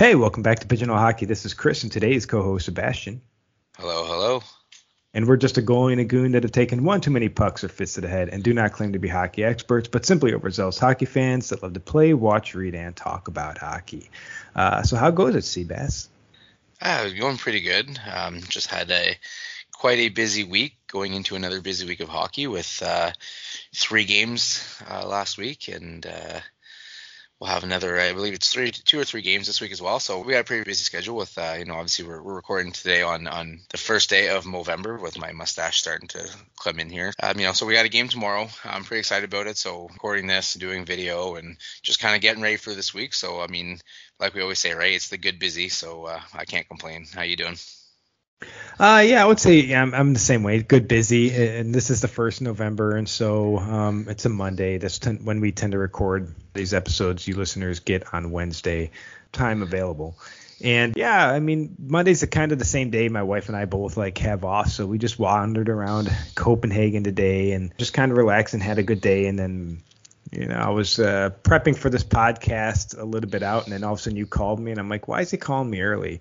Hey, welcome back to Pigeonhole Hockey. This is Chris, and today's co-host Sebastian. Hello, hello. And we're just a goalie and a goon that have taken one too many pucks or fists to the head and do not claim to be hockey experts, but simply overzealous hockey fans that love to play, watch, read, and talk about hockey. Uh, so how goes it, Seabass? Ah, it's going pretty good. Um, just had a quite a busy week going into another busy week of hockey with uh, three games uh, last week and uh, we'll have another i believe it's three two or three games this week as well. So we got a pretty busy schedule with uh, you know obviously we're, we're recording today on on the first day of november with my mustache starting to come in here. Um, you know so we got a game tomorrow. I'm pretty excited about it. So recording this doing video and just kind of getting ready for this week. So i mean like we always say right it's the good busy. So uh, i can't complain. How you doing uh, yeah, I would say yeah, I'm, I'm the same way. Good, busy, and this is the first November, and so um, it's a Monday. That's ten, when we tend to record these episodes. You listeners get on Wednesday, time available. And yeah, I mean Monday's the kind of the same day my wife and I both like have off, so we just wandered around Copenhagen today and just kind of relaxed and had a good day. And then you know, I was uh, prepping for this podcast a little bit out, and then all of a sudden you called me, and I'm like, why is he calling me early?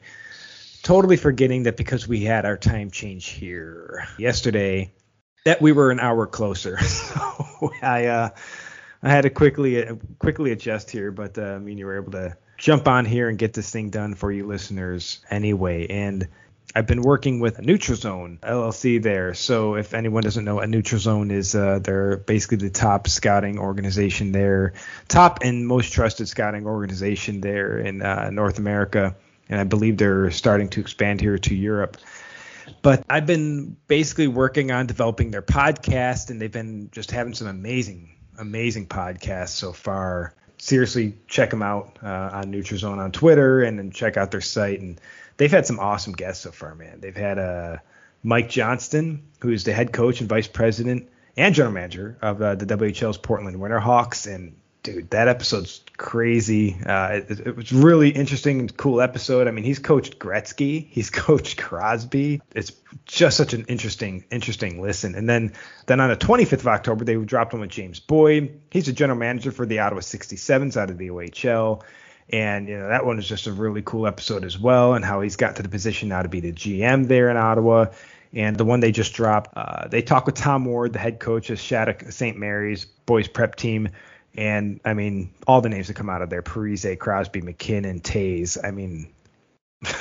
Totally forgetting that because we had our time change here yesterday, that we were an hour closer. so I uh, I had to quickly uh, quickly adjust here, but uh, I mean you were able to jump on here and get this thing done for you listeners anyway. And I've been working with NeutralZone LLC there. So if anyone doesn't know, a NeutralZone is uh, they're basically the top scouting organization there, top and most trusted scouting organization there in uh, North America and I believe they're starting to expand here to Europe. But I've been basically working on developing their podcast, and they've been just having some amazing, amazing podcasts so far. Seriously, check them out uh, on NeutralZone on Twitter, and then check out their site. And they've had some awesome guests so far, man. They've had uh, Mike Johnston, who's the head coach and vice president and general manager of uh, the WHL's Portland Winterhawks, and dude, that episode's crazy. Uh, it, it, was really interesting and cool episode. I mean, he's coached Gretzky, he's coached Crosby. It's just such an interesting, interesting listen. And then, then on the 25th of October, they dropped him with James Boyd. He's a general manager for the Ottawa 67s out of the OHL. And you know that one is just a really cool episode as well, and how he's got to the position now to be the GM there in Ottawa. And the one they just dropped, uh, they talk with Tom Ward, the head coach of Shattuck St. Mary's boys prep team, and I mean, all the names that come out of there: Parise, Crosby, MacKinnon, Toews. I mean,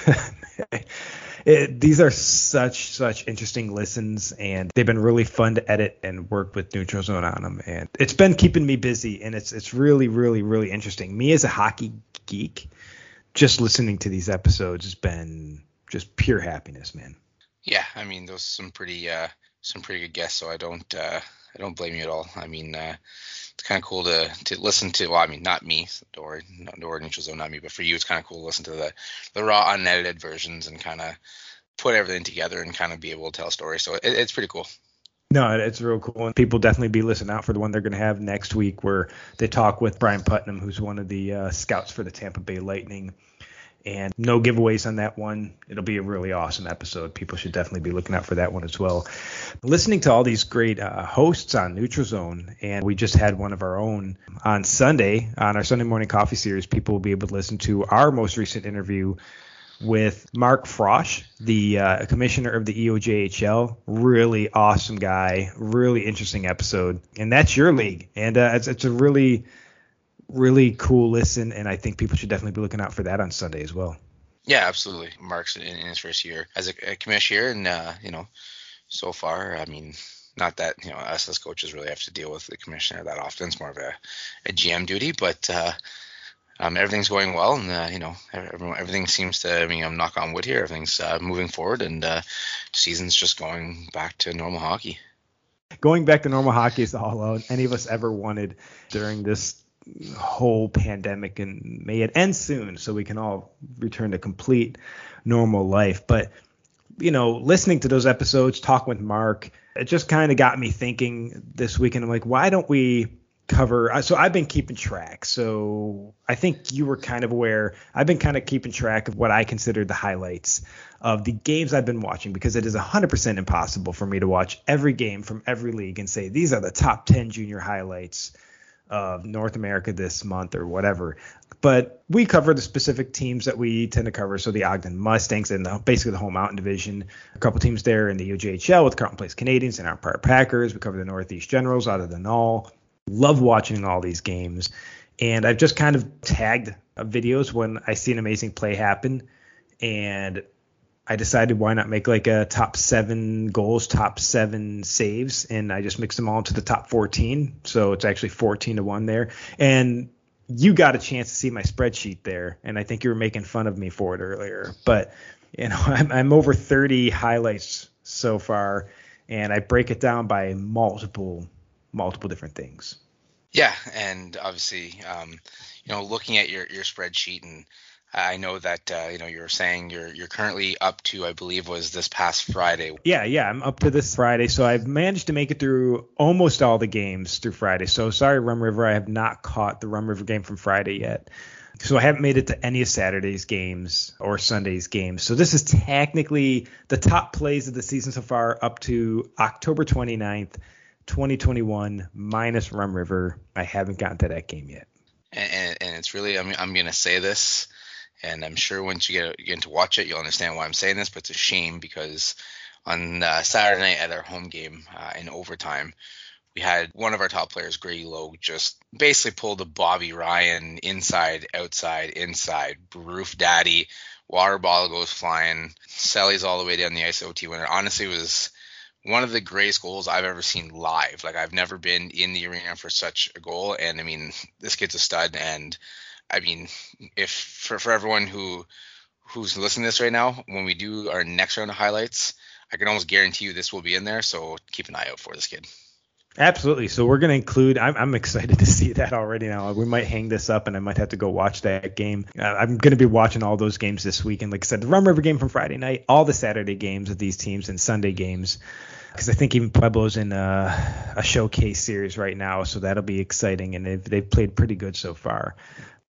it, these are such such interesting listens, and they've been really fun to edit and work with NeutralZone on them. And it's been keeping me busy, and it's it's really really really interesting. Me as a hockey geek, just listening to these episodes has been just pure happiness, man. Yeah, I mean, those some pretty uh some pretty good guests, so I don't uh I don't blame you at all. I mean, uh it's kind of cool to to listen to. Well, I mean, not me, or or Neutral Zone, not me, but for you, it's kind of cool to listen to the the raw, unedited versions and kind of put everything together and kind of be able to tell a story. So it, it's pretty cool. No, it's real cool, and people definitely be listening out for the one they're going to have next week, where they talk with Brian Putnam, who's one of the uh, scouts for the Tampa Bay Lightning and no giveaways on that one. It'll be a really awesome episode. People should definitely be looking out for that one as well. Listening to all these great uh, hosts on NeutralZone, and we just had one of our own on Sunday on our Sunday morning coffee series. People will be able to listen to our most recent interview with Mark Frosch, the uh, commissioner of the EOJHL. Really awesome guy, really interesting episode, and that's your league, and uh, it's, it's a really really cool listen, and I think people should definitely be looking out for that on Sunday as well. Yeah, absolutely. Mark's in, in his first year as a, a commissioner, and uh, you know, so far, I mean, not that you know us as coaches really have to deal with the commissioner that often. It's more of a, a GM duty, but uh, um, everything's going well, and uh, you know, everyone, everything seems to. I mean, I'm knock on wood here. Everything's uh, moving forward, and uh, season's just going back to normal hockey. Going back to normal hockey is all any of us ever wanted during this whole pandemic and may it end soon so we can all return to complete normal life. But you know, listening to those episodes, talking with Mark, it just kind of got me thinking this weekend. I'm like, why don't we cover? Uh, so I've been keeping track. So I think you were kind of aware. I've been kind of keeping track of what I consider the highlights of the games I've been watching because it is 100% impossible for me to watch every game from every league and say these are the top 10 junior highlights of North America this month or whatever. But we cover the specific teams that we tend to cover. So the Ogden Mustangs and the, basically the whole mountain division. A couple teams there in the EOJHL with Carleton Place Canadians and Arnprior Packers. We cover the Northeast Generals out of the Null. Love watching all these games. And I've just kind of tagged videos when I see an amazing play happen. And I decided why not make like a top seven goals, top seven saves, and I just mixed them all into the top 14. So it's actually 14 to one there. And you got a chance to see my spreadsheet there, and I think you were making fun of me for it earlier. But you know, I'm, I'm over 30 highlights so far, and I break it down by multiple, multiple different things. Yeah, and obviously, um, you know, looking at your your spreadsheet and I know that uh, you know you're saying you're you're currently up to I believe was this past Friday. Yeah, yeah, I'm up to this Friday, so I've managed to make it through almost all the games through Friday. So sorry, Rum River, I have not caught the Rum River game from Friday yet. So I haven't made it to any of Saturday's games or Sunday's games. So this is technically the top plays of the season so far up to October 29th, 2021 minus Rum River. I haven't gotten to that game yet. And, and, it's really I'm I'm gonna say this and I'm sure once you get, get to watch it, you'll understand why I'm saying this. But it's a shame because on uh, Saturday night at our home game uh, in overtime, we had one of our top players, Grady Logue, just basically pulled a Bobby Ryan inside, outside, inside, roof daddy. Water bottle goes flying. Selly's all the way down the ice. OT winner. Honestly, was one of the greatest goals I've ever seen live. Like I've never been in the arena for such a goal. And I mean, this kid's a stud. And I mean, if for, for everyone who who's listening to this right now, when we do our next round of highlights, I can almost guarantee you this will be in there. So keep an eye out for this kid. Absolutely. So we're going to include. I'm, I'm, excited to see that already. Now we might hang this up, and I might have to go watch that game. Uh, I'm going to be watching all those games this week, and like I said, the Rum River game from Friday night, all the Saturday games of these teams, and Sunday games. Because I think even Pueblo's in a, a, showcase series right now, so that'll be exciting, and they've, they've played pretty good so far.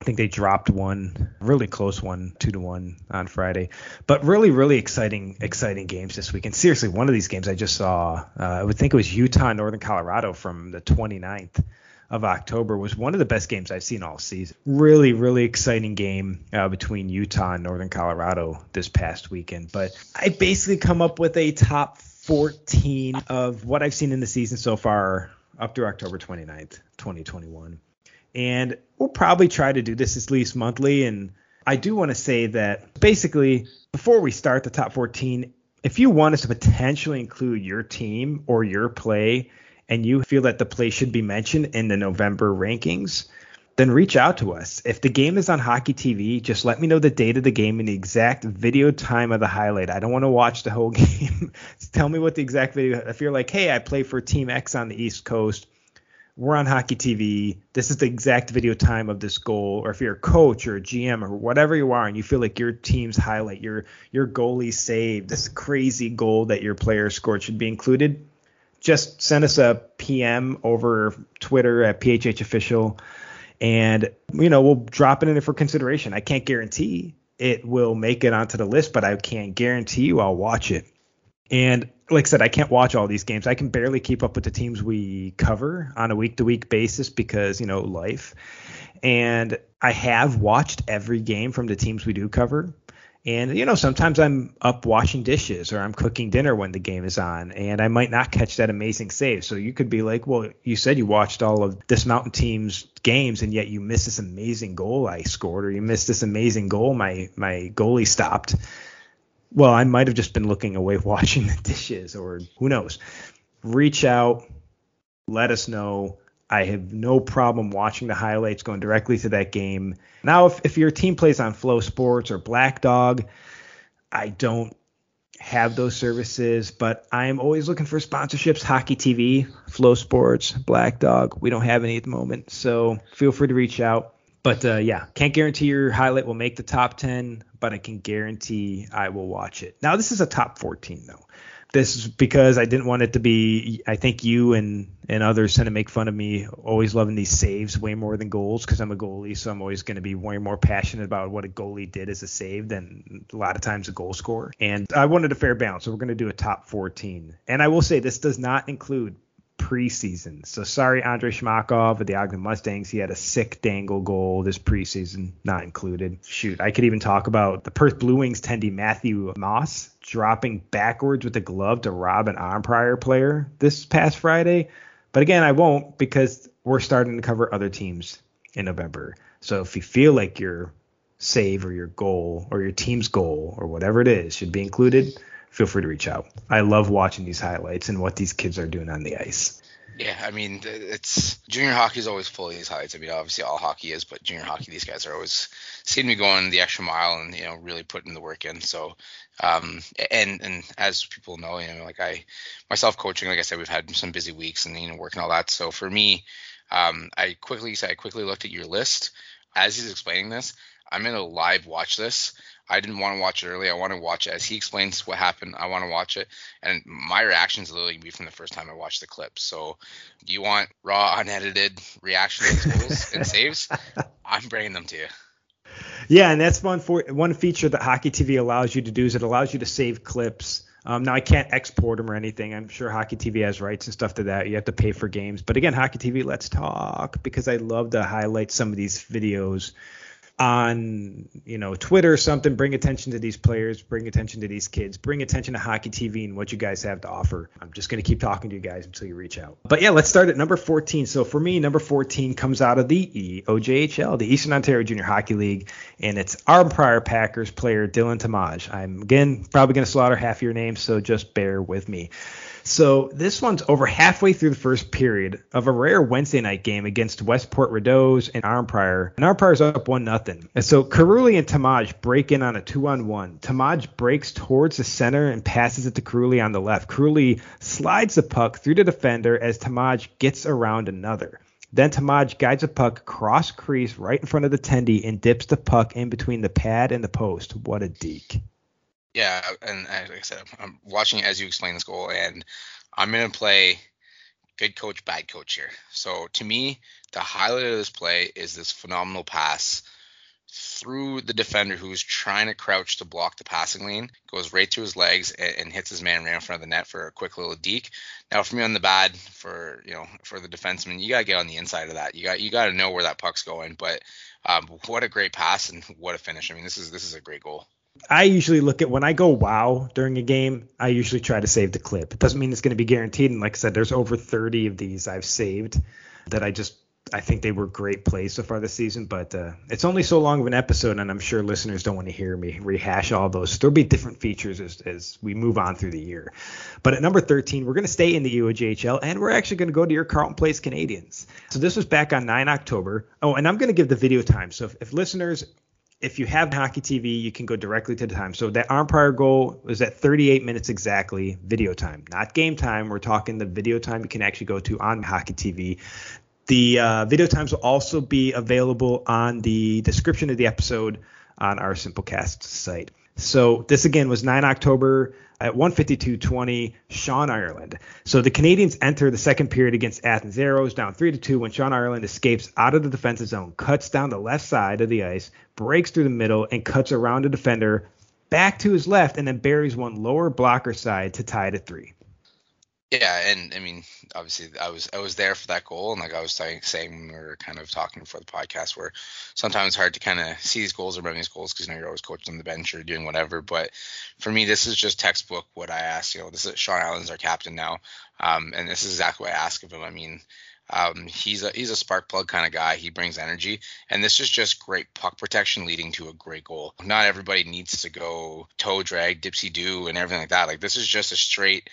I think they dropped one, really close one, two to one on Friday. But really, really exciting, exciting games this week. And seriously, one of these games I just saw, uh, I would think it was Utah, Northern Colorado from the 29th of October was one of the best games I've seen all season. Really, really exciting game uh, between Utah and Northern Colorado this past weekend. But I basically come up with a top 14 of what I've seen in the season so far up through October 29th, 2021 and we'll probably try to do this at least monthly. And I do want to say that basically, before we start the top 14, if you want us to potentially include your team or your play, and you feel that the play should be mentioned in the November rankings, then reach out to us. If the game is on Hockey TV, just let me know the date of the game and the exact video time of the highlight. I don't want to watch the whole game. Tell me what the exact video. If you're like, hey, I play for Team X on the East Coast, we're on hockey TV. This is the exact video time of this goal. Or if you're a coach or a GM or whatever you are, and you feel like your team's highlight, your your goalie saved, this crazy goal that your player scored should be included, just send us a PM over Twitter at PHH official, and you know we'll drop it in there for consideration. I can't guarantee it will make it onto the list, but I can guarantee you I'll watch it. And like I said, I can't watch all these games. I can barely keep up with the teams we cover on a week to week basis because, you know, life. And I have watched every game from the teams we do cover. And, you know, sometimes I'm up washing dishes or I'm cooking dinner when the game is on and I might not catch that amazing save. So you could be like, well, you said you watched all of this mountain team's games and yet you missed this amazing goal I scored or you missed this amazing goal my, my goalie stopped well, I might have just been looking away watching the dishes, or who knows. Reach out, let us know. I have no problem watching the highlights going directly to that game. Now, if, if your team plays on Flow Sports or Black Dog, I don't have those services, but I'm always looking for sponsorships. Hockey TV, Flow Sports, Black Dog. We don't have any at the moment, so feel free to reach out. But uh, yeah, can't guarantee your highlight will make the top 10, but I can guarantee I will watch it. Now, this is a top 14, though. This is because I didn't want it to be. I think you and, and others tend to make fun of me always loving these saves way more than goals because I'm a goalie, so I'm always going to be way more passionate about what a goalie did as a save than a lot of times a goal scorer. And I wanted a fair balance, so we're going to do a top 14. And I will say this does not include preseason. So sorry, Andrei Shmakov of the Ogden Mustangs. He had a sick dangle goal this preseason, not included. Shoot, I could even talk about the Perth Blue Wings tendy Matthew Moss dropping backwards with the glove to rob an Arnprior player this past Friday. But again, I won't because we're starting to cover other teams in November. So if you feel like your save or your goal or your team's goal or whatever it is should be included, feel free to reach out. I love watching these highlights and what these kids are doing on the ice. Yeah, I mean, it's junior hockey is always full of these highlights. I mean, obviously all hockey is, but junior hockey, these guys are always seem to be going the extra mile and you know really putting the work in. So, um, and and as people know, you know, like I myself coaching, like I said, we've had some busy weeks and you know working all that. So for me, um, I quickly I quickly looked at your list as he's explaining this. I'm gonna live watch this. I didn't want to watch it early. I want to watch it as he explains what happened. I want to watch it, and my reactions literally be from the first time I watched the clip. So, do you want raw, unedited reaction to goals and saves? I'm bringing them to you. Yeah, and that's one for one feature that Hockey TV allows you to do is it allows you to save clips. Um, now I can't export them or anything. I'm sure Hockey TV has rights and stuff to that. You have to pay for games, but again, Hockey TV, let's talk because I love to highlight some of these videos on you know Twitter or something. Bring attention to these players. Bring attention to these kids. Bring attention to Hockey TV and what you guys have to offer. I'm just gonna keep talking to you guys until you reach out. But yeah, let's start at number 14. So for me, number 14 comes out of the EOJHL, the Eastern Ontario Junior Hockey League, and it's Arnprior Packers player Dylan Tammadge. I'm again probably gonna slaughter half your names, so just bear with me. So this one's over halfway through the first period of a rare Wednesday night game against Westport Rideaus and Arnprior. And Arnprior's up one nothing. And so Karuli and Tammadge break in on a two on one. Tammadge breaks towards the center and passes it to Karuli on the left. Karuli slides the puck through the defender as Tammadge gets around another. Then Tammadge guides a puck cross crease right in front of the tendy and dips the puck in between the pad and the post. What a deke. Yeah, and like I said, I'm watching as you explain this goal, and I'm gonna play good coach, bad coach here. So to me, the highlight of this play is this phenomenal pass through the defender who's trying to crouch to block the passing lane, goes right to his legs and, and, hits his man right in front of the net for a quick little deke. Now for me on the bad, for you know, for the defenseman, you gotta get on the inside of that. You got you gotta know where that puck's going. But um, what a great pass and what a finish. I mean, this is this is a great goal. I usually look at when I go wow during a game, I usually try to save the clip. It doesn't mean it's going to be guaranteed. And like I said, there's over 30 of these I've saved that I just I think they were great plays so far this season. But uh, it's only so long of an episode, and I'm sure listeners don't want to hear me rehash all those. There'll be different features as, as we move on through the year. But at number 13, we're going to stay in the EOJHL, and we're actually going to go to your Carleton Place Canadians. So this was back on 9 October. Oh, and I'm going to give the video time. So if, if listeners if you have Hockey TV, you can go directly to the time. So that Arnprior goal was at 38 minutes exactly, video time, not game time. We're talking the video time you can actually go to on Hockey TV. The uh, video times will also be available on the description of the episode on our Simplecast site. So this again was 9 October at 152.20, Sean Ireland. So the Canadians enter the second period against Athens Aeros down 3 to 2 when Sean Ireland escapes out of the defensive zone, cuts down the left side of the ice, breaks through the middle, and cuts around a defender back to his left and then buries one lower blocker side to tie it at 3. Yeah, and I mean, obviously, I was I was there for that goal, and like I was saying, saying we were kind of talking for the podcast, where sometimes it's hard to kind of see these goals or remember these goals because you know you're always coaching on the bench or doing whatever. But for me, this is just textbook what I asked. You know, this is Sean Allen's our captain now, um, and this is exactly what I ask of him. I mean, um, he's a he's a spark plug kind of guy. He brings energy, and this is just great puck protection leading to a great goal. Not everybody needs to go toe drag, dipsy do, and everything like that. Like this is just a straight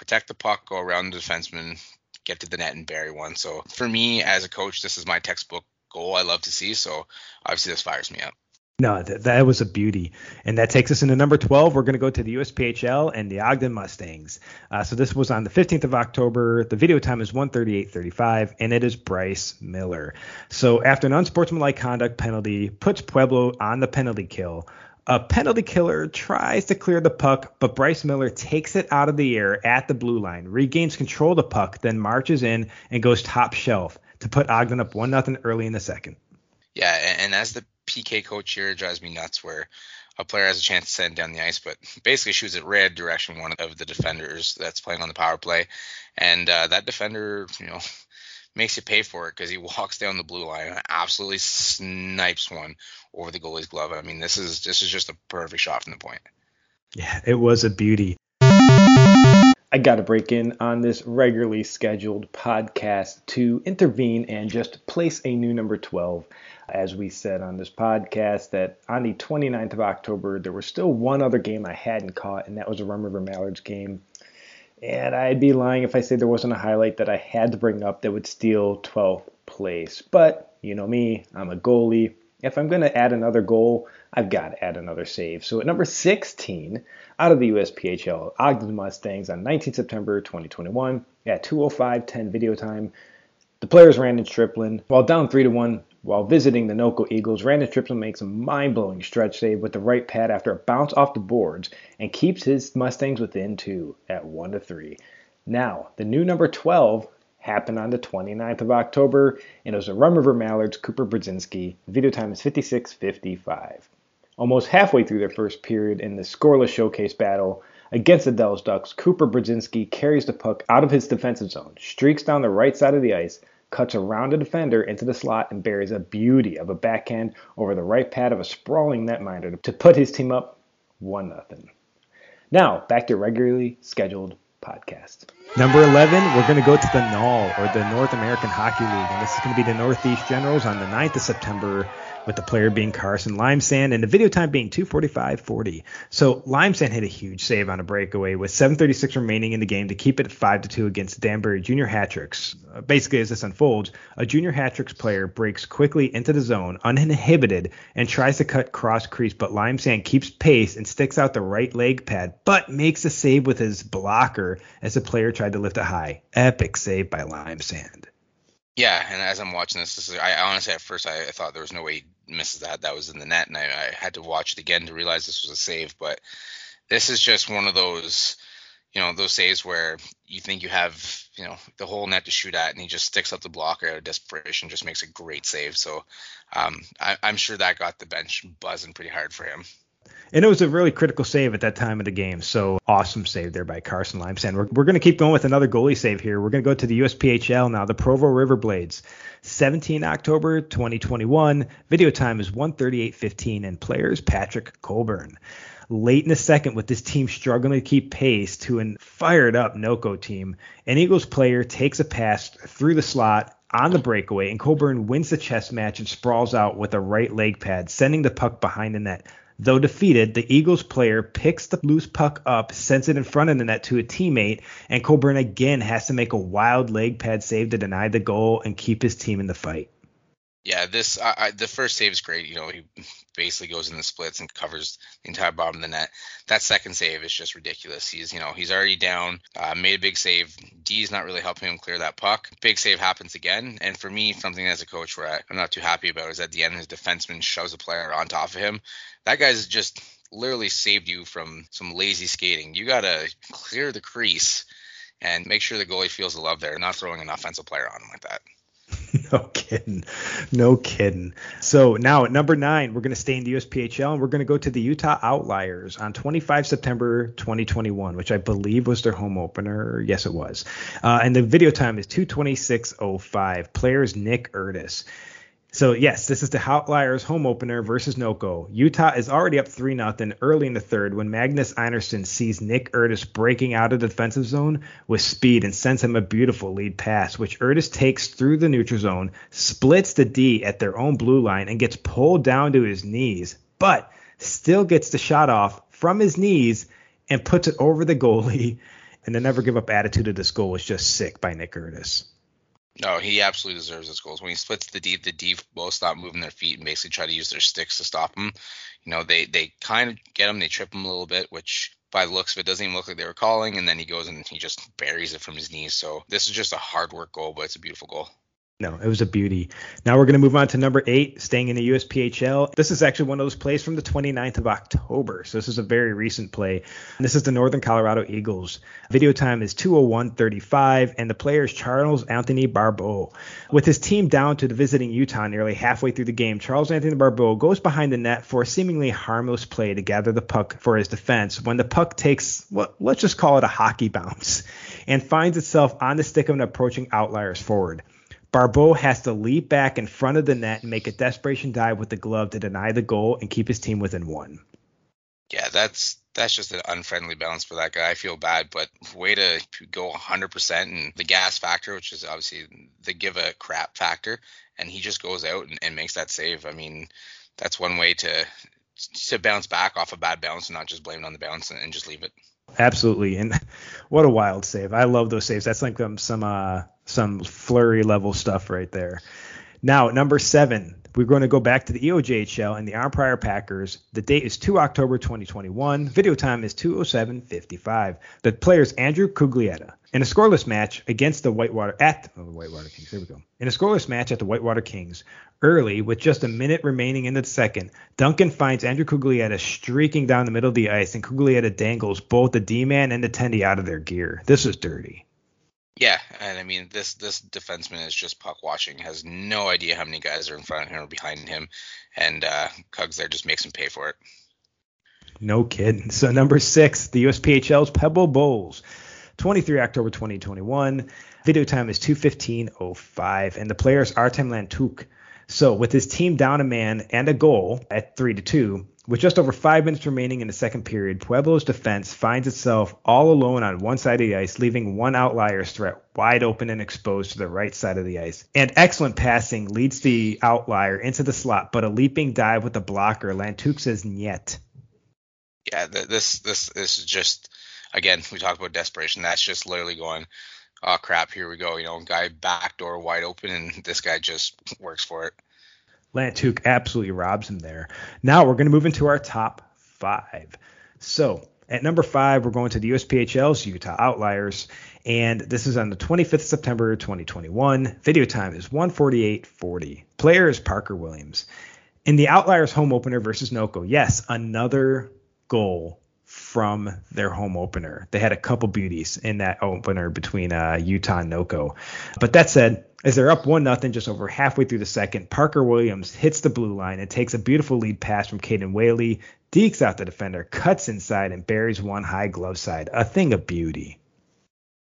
protect the puck, go around the defenseman, get to the net and bury one. So for me as a coach, this is my textbook goal I love to see. So obviously this fires me up. No, that, that was a beauty. And that takes us into number 12. We're going to go to the USPHL and the Ogden Mustangs. Uh, so this was on the 15th of October. The video time is 138.35, and it is Bryce Miller. So after an unsportsmanlike conduct penalty puts Pueblo on the penalty kill, a penalty killer tries to clear the puck, but Bryce Miller takes it out of the air at the blue line, regains control of the puck, then marches in and goes top shelf to put Ogden up 1 0 early in the second. Yeah, and as the PK coach here drives me nuts where a player has a chance to send down the ice, but basically shoots it red direction one of the defenders that's playing on the power play, and uh, that defender, you know, makes you pay for it because he walks down the blue line and absolutely snipes one over the goalie's glove. I mean, this is this is just a perfect shot from the point. Yeah, it was a beauty. I got to break in on this regularly scheduled podcast to intervene and just place a new number 12. As we said on this podcast, that on the 29th of October, there was still one other game I hadn't caught, and that was a Rum River Mallards game. And I'd be lying if I said there wasn't a highlight that I had to bring up that would steal 12th place. But you know me, I'm a goalie. If I'm going to add another goal, I've got to add another save. So at number 16, out of the USPHL, Ogden Mustangs on 19 September 2021 at 2:05:10 video time. The players Randon Striplin, while down 3 to 1 while visiting the Noco Eagles, Randon Striplin makes a mind-blowing stretch save with the right pad after a bounce off the boards and keeps his Mustangs within 2 at 1 to 3. Now, the new number 12 happened on the 29th of October, and it was a Rum River Mallards Cooper Brodzinski. Video time is 56:55. Almost halfway through their first period in the scoreless showcase battle against the Dells Ducks, Cooper Brodzinski carries the puck out of his defensive zone, streaks down the right side of the ice, cuts around a defender into the slot, and buries a beauty of a backhand over the right pad of a sprawling netminder to put his team up 1 0. Now, back to regularly scheduled podcast. Number 11, we're going to go to the NAHL, or the North American Hockey League, and this is going to be the Northeast Generals on the 9th of September with the player being Carson Limesand and the video time being 245.40. So Limesand hit a huge save on a breakaway with 7:36 remaining in the game to keep it 5 to 2 against Danbury Junior Hat-Tricks. Uh, basically, as this unfolds, a Junior Hat-Tricks player breaks quickly into the zone uninhibited and tries to cut cross crease, but Limesand keeps pace and sticks out the right leg pad, but makes a save with his blocker as the player tried to lift it high. Epic save by Limesand. Yeah, and as I'm watching this, this is I honestly at first I, I thought there was no way he misses that. That was in the net, and I, I, had to watch it again to realize this was a save. But this is just one of those, you know, those saves where you think you have, you know, the whole net to shoot at, and he just sticks up the blocker out of desperation, just makes a great save. So um, I, I'm sure that got the bench buzzing pretty hard for him. And it was a really critical save at that time of the game. So awesome save there by Carson Limesand. We're, we're going to keep going with another goalie save here. We're going to go to the USPHL now, the Provo River Blades. 17 October 2021. Video time is 138.15 and players Patrick Colburn. Late in the second, with this team struggling to keep pace to an fired up NOCO team, an Eagles player takes a pass through the slot on the breakaway, and Colburn wins the chess match and sprawls out with a right leg pad, sending the puck behind the net. Though defeated, the Eagles player picks the loose puck up, sends it in front of the net to a teammate, and Colburn again has to make a wild leg pad save to deny the goal and keep his team in the fight. Yeah, this I, I, the first save is great. You know, he basically goes in the splits and covers the entire bottom of the net. That second save is just ridiculous. He's you know he's already down, uh, made a big save. D's not really helping him clear that puck. Big save happens again, and for me, something as a coach where I'm not too happy about is at the end his defenseman shoves a player on top of him. That guy's just literally saved you from some lazy skating. You gotta clear the crease and make sure the goalie feels the love there, not throwing an offensive player on him like that. no kidding. No kidding. So now at number nine, we're going to stay in the USPHL and we're going to go to the Utah Outliers on 25 September 2021, which I believe was their home opener. Yes, it was. Uh, and the video time is 226.05. Players Nick Urtis. So yes, this is the Outliers home opener versus NOCO. Utah is already up 3 0 early in the third when Magnus Einerson sees Nick Urtis breaking out of the defensive zone with speed and sends him a beautiful lead pass, which Urtis takes through the neutral zone, splits the D at their own blue line, and gets pulled down to his knees, but still gets the shot off from his knees and puts it over the goalie. And the never give up attitude of this goal was just sick by Nick Urtis. No, he absolutely deserves his goals. When he splits the D, the D both stop moving their feet and basically try to use their sticks to stop him. You know, they they kind of get him, they trip him a little bit, which by the looks of it doesn't even look like they were calling. And then he goes and he just buries it from his knees. So this is just a hard work goal, but it's a beautiful goal. No, it was a beauty. Now we're going to move on to number eight, staying in the USPHL. This is actually one of those plays from the 29th of October. So this is a very recent play. And this is the Northern Colorado Eagles. Video time is 201.35, and the player is Charles Anthony Barbeau. With his team down to the visiting Utah nearly halfway through the game, Charles Anthony Barbeau goes behind the net for a seemingly harmless play to gather the puck for his defense when the puck takes, well, let's just call it a hockey bounce, and finds itself on the stick of an approaching outliers forward. Barbeau has to leap back in front of the net and make a desperation dive with the glove to deny the goal and keep his team within one. Yeah, that's that's just an unfriendly bounce for that guy. I feel bad, but way to go 100% and the gas factor, which is obviously the give a crap factor, and he just goes out and, and makes that save. I mean, that's one way to to bounce back off a bad bounce and not just blame it on the bounce and, and just leave it. Absolutely, and what a wild save! I love those saves. That's like um, some uh, some flurry level stuff right there. Now, number seven, we're going to go back to the EOJHL and the Arnprior Packers. The date is 2 October 2021. Video time is 207.55. The player is Andrew Cuglietta. In a scoreless match against the Whitewater at oh, the Whitewater Kings, there we go. In a scoreless match at the Whitewater Kings, early with just a minute remaining in the second, Duncan finds Andrew Cuglietta streaking down the middle of the ice, and Cuglietta dangles both the D-man and the tendy out of their gear. This is dirty. Yeah, and I mean this this defenseman is just puck watching, has no idea how many guys are in front of him or behind him, and uh, Cugs there just makes him pay for it. No kidding. So number six, the USPHL's Pueblo Bulls. 23 October 2021. Video time is 2:15:05, and the players are Artem Lantuk. So with his team down a man and a goal at three to two, with just over five minutes remaining in the second period, Pueblo's defense finds itself all alone on one side of the ice, leaving one outliers threat wide open and exposed to the right side of the ice. And excellent passing leads the outlier into the slot, but a leaping dive with the blocker, Lantuk says niet. Yeah, this this this is just again, we talked about desperation. That's just literally going, oh crap, here we go. You know, guy back door wide open, and this guy just works for it. Lantuk absolutely robs him there. Now we're going to move into our top five. So at number five, we're going to the USPHL's Utah Outliers, and this is on the 25th September 2021. Video time is 148.40. Player is Parker Williams. In the Outliers home opener versus Noco, yes, another goal from their home opener. They had a couple beauties in that opener between uh, Utah and Noco. But that said, as they're up one nothing just over halfway through the second, Parker Williams hits the blue line and takes a beautiful lead pass from Caden Whaley, dekes out the defender, cuts inside, and buries one high glove side. A thing of beauty.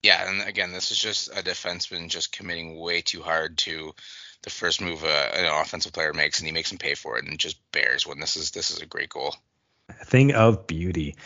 Yeah, and again, this is just a defenseman just committing way too hard to the first move uh, an offensive player makes, and he makes him pay for it, and just bears when this is this is a great goal. Thing of beauty.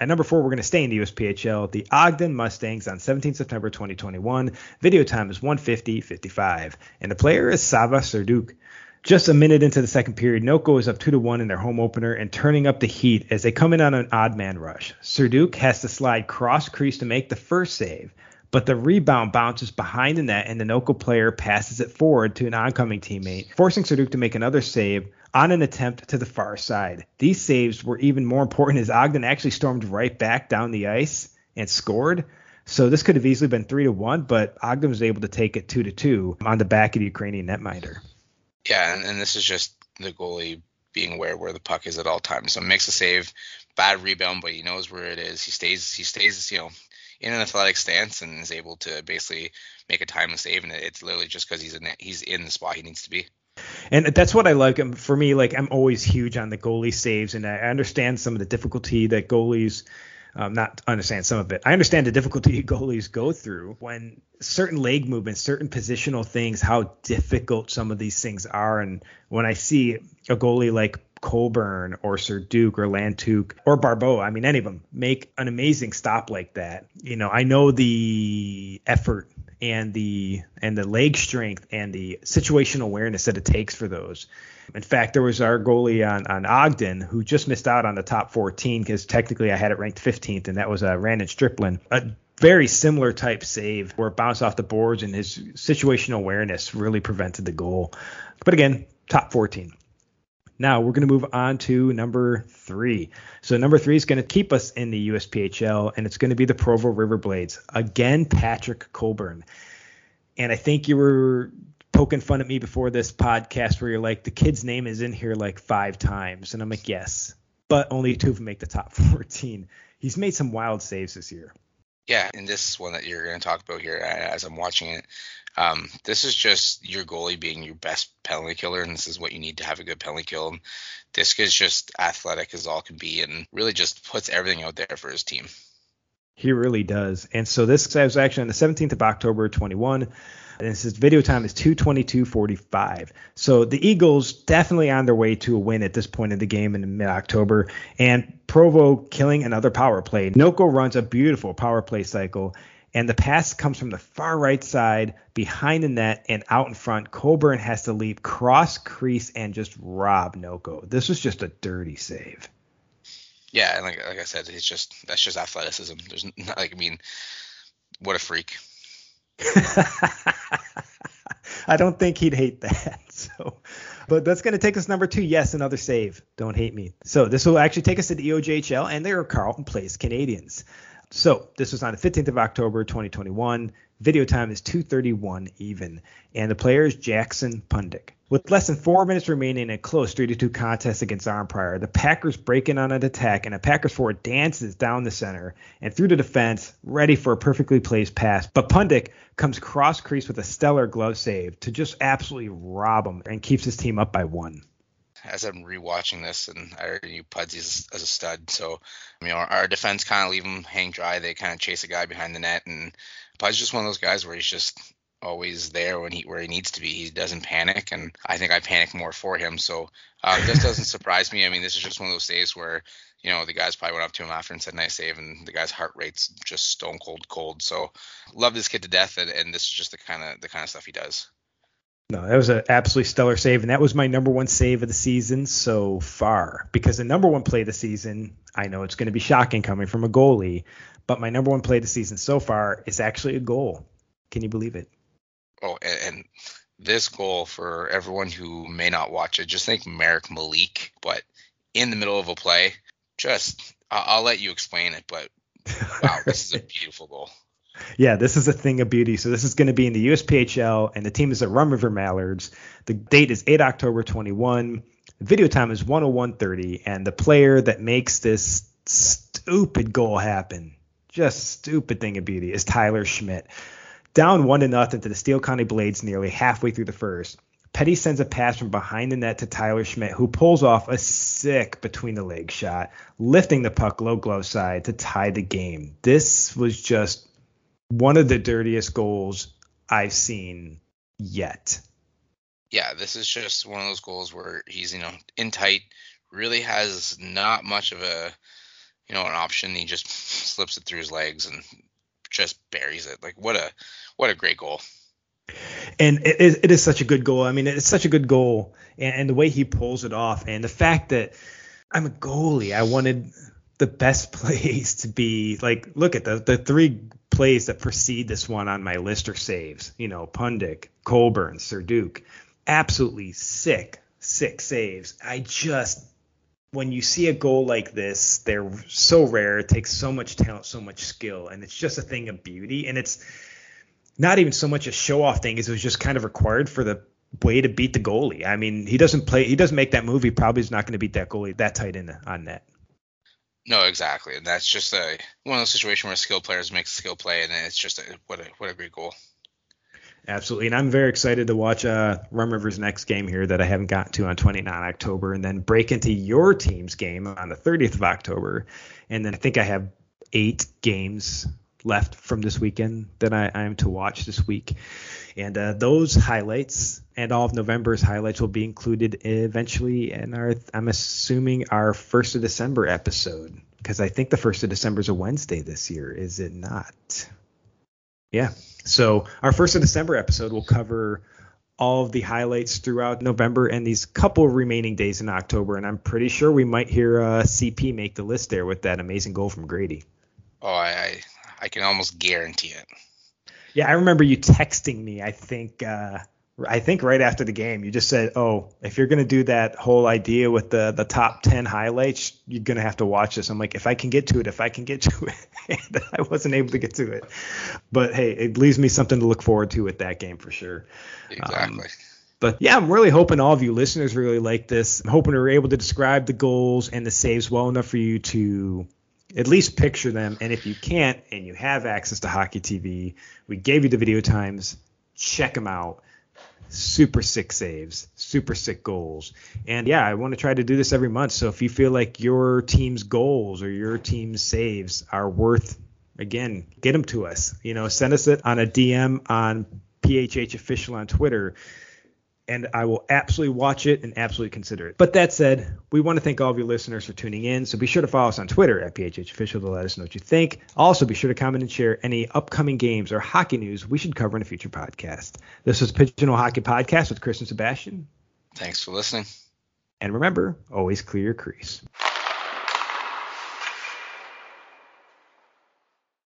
At number four, we're going to stay in the USPHL. The Ogden Mustangs on 17 September 2021. Video time is 150.55. And the player is Savva Serdiuk. Just a minute into the second period, Noco is up 2 to 1 in their home opener and turning up the heat as they come in on an odd man rush. Serdiuk has to slide cross crease to make the first save, but the rebound bounces behind the net and the Noco player passes it forward to an oncoming teammate, forcing Serdiuk to make another save on an attempt to the far side. These saves were even more important as Ogden actually stormed right back down the ice and scored. So this could have easily been three to one, but Ogden was able to take it two to two on the back of the Ukrainian netminder. Yeah, and, and this is just the goalie being aware where the puck is at all times. So makes a save, bad rebound, but he knows where it is. He stays he stays, you know, in an athletic stance and is able to basically make a timely save and it's literally just because he's in he's in the spot he needs to be. And that's what I like. Um, for me, like I'm always huge on the goalie saves, and I understand some of the difficulty that goalies. Um, not understand some of it. I understand the difficulty goalies go through when certain leg movements, certain positional things, how difficult some of these things are. And when I see a goalie like Colburn or Serdiuk or Lantuk or Barbeau, I mean, any of them make an amazing stop like that. You know, I know the effort and the and the leg strength and the situational awareness that it takes for those. In fact, there was our goalie on, on Ogden who just missed out on the top 14 because technically I had it ranked 15th, and that was uh, Randon Striplin. A very similar type save where it bounced off the boards, and his situational awareness really prevented the goal. But again, top 14. Now we're going to move on to number three. So number three is going to keep us in the USPHL, and it's going to be the Provo Riverblades. Again, Patrick Colburn. And I think you were poking fun at me before this podcast where you're like, the kid's name is in here like five times. And I'm like, yes, but only two of them make the top 14. He's made some wild saves this year. Yeah, and this one that you're going to talk about here as I'm watching it, um, this is just your goalie being your best penalty killer, and this is what you need to have a good penalty kill. And this is just athletic as all can be, and really just puts everything out there for his team. He really does. And so this was actually on the 17th of October 21. And says video time is 222.45. So the Eagles definitely on their way to a win at this point in the game in mid October. And Provo killing another power play. Noco runs a beautiful power play cycle. And the pass comes from the far right side behind the net and out in front. Colburn has to leap cross crease and just rob Noco. This was just a dirty save. Yeah, and like, like I said, it's just that's just athleticism. There's not, like I mean, what a freak. I don't think he'd hate that. So, but that's going to take us number two. Yes, another save. Don't hate me. So this will actually take us to the EOJHL, and they are Carleton Place Canadians. So this was on the 15th of October, 2021. Video time is 2:31 even, and the player is Jackson Pundyk. With less than four minutes remaining in a close 3-2 contest against Arnprior, the Packers break in on an attack, and a Packers forward dances down the center and through the defense, ready for a perfectly placed pass. But Pundyk comes cross crease with a stellar glove save to just absolutely rob him and keeps his team up by one as I'm rewatching this, and I already knew Pudsey as, a stud. So, you know, our, our defense kind of leave him hang dry. They kind of chase a guy behind the net, and Pud's just one of those guys where he's just always there when he where he needs to be. He doesn't panic, and I think I panic more for him. So um, this doesn't surprise me. I mean, this is just one of those days where you know the guys probably went up to him after and said nice save, and the guy's heart rate's just stone cold cold. So love this kid to death, and, and this is just the kind of the kind of stuff he does. No, that was an absolutely stellar save, and that was my number one save of the season so far. Because the number one play of the season, I know it's going to be shocking coming from a goalie, but my number one play of the season so far is actually a goal. Can you believe it? Oh, and, and this goal for everyone who may not watch it, just think Marek Malik, but in the middle of a play. Just, I'll, I'll let you explain it, but wow, this is a beautiful goal. Yeah, this is a thing of beauty. So this is going to be in the USPHL, and the team is the Rum River Mallards. The date is 8 October 21. The video time is 101.30, and the player that makes this stupid goal happen, just stupid thing of beauty, is Tyler Schmitt. Down one to nothing to the Steele County Blades nearly halfway through the first. Petty sends a pass from behind the net to Tyler Schmitt, who pulls off a sick between the leg shot, lifting the puck low glove side to tie the game. This was just one of the dirtiest goals I've seen yet. Yeah, this is just one of those goals where he's, you know, in tight, really has not much of a, you know, an option. He just slips it through his legs and just buries it. Like what a what a great goal. And it, it is such a good goal. I mean, it's such a good goal, and, and the way he pulls it off, and the fact that I'm a goalie, I wanted the best plays to be like, look at the the three plays that precede this one on my list are saves. You know, Pundyk, Colburn, Serdiuk. absolutely sick, sick saves. I just when you see a goal like this, they're so rare. It takes so much talent, so much skill, and it's just a thing of beauty. And it's not even so much a show off thing as it was just kind of required for the way to beat the goalie. I mean, he doesn't play, he doesn't make that move. He probably is not going to beat that goalie that tight in on net. No, exactly, and that's just a one of those situations where skilled players make skill play, and it's just a, what a what a great goal. Absolutely, and I'm very excited to watch uh, Rum River's next game here that I haven't gotten to on 29 October, and then break into your team's game on the 30th of October, and then I think I have eight games left from this weekend that I, I am to watch this week, and uh, those highlights and all of November's highlights will be included eventually in our I'm assuming our first of December episode because I think the first of December is a Wednesday this year, is it not? Yeah. So our first of December episode will cover all of the highlights throughout November and these couple remaining days in October. And I'm pretty sure we might hear uh, CP make the list there with that amazing goal from Grady. Oh, I I can almost guarantee it. Yeah, I remember you texting me. I think uh, I think right after the game, you just said, "Oh, if you're gonna do that whole idea with the the top ten highlights, you're gonna have to watch this." I'm like, if I can get to it, if I can get to it, and I wasn't able to get to it. But hey, it leaves me something to look forward to with that game for sure. Exactly. Um, but yeah, I'm really hoping all of you listeners really like this. I'm hoping we're able to describe the goals and the saves well enough for you to at least picture them. And if you can't and you have access to Hockey TV, we gave you the video times. Check them out. Super sick saves, super sick goals. And yeah, I want to try to do this every month. So if you feel like your team's goals or your team's saves are worth, again, get them to us. You know, send us it on a DM on PHH official on Twitter and I will absolutely watch it and absolutely consider it. But that said, we want to thank all of you listeners for tuning in. So be sure to follow us on Twitter at PHHOfficial to let us know what you think. Also, be sure to comment and share any upcoming games or hockey news we should cover in a future podcast. This was Pigeonhole Hockey Podcast with Chris and Sebastian. Thanks for listening. And remember, always clear your crease.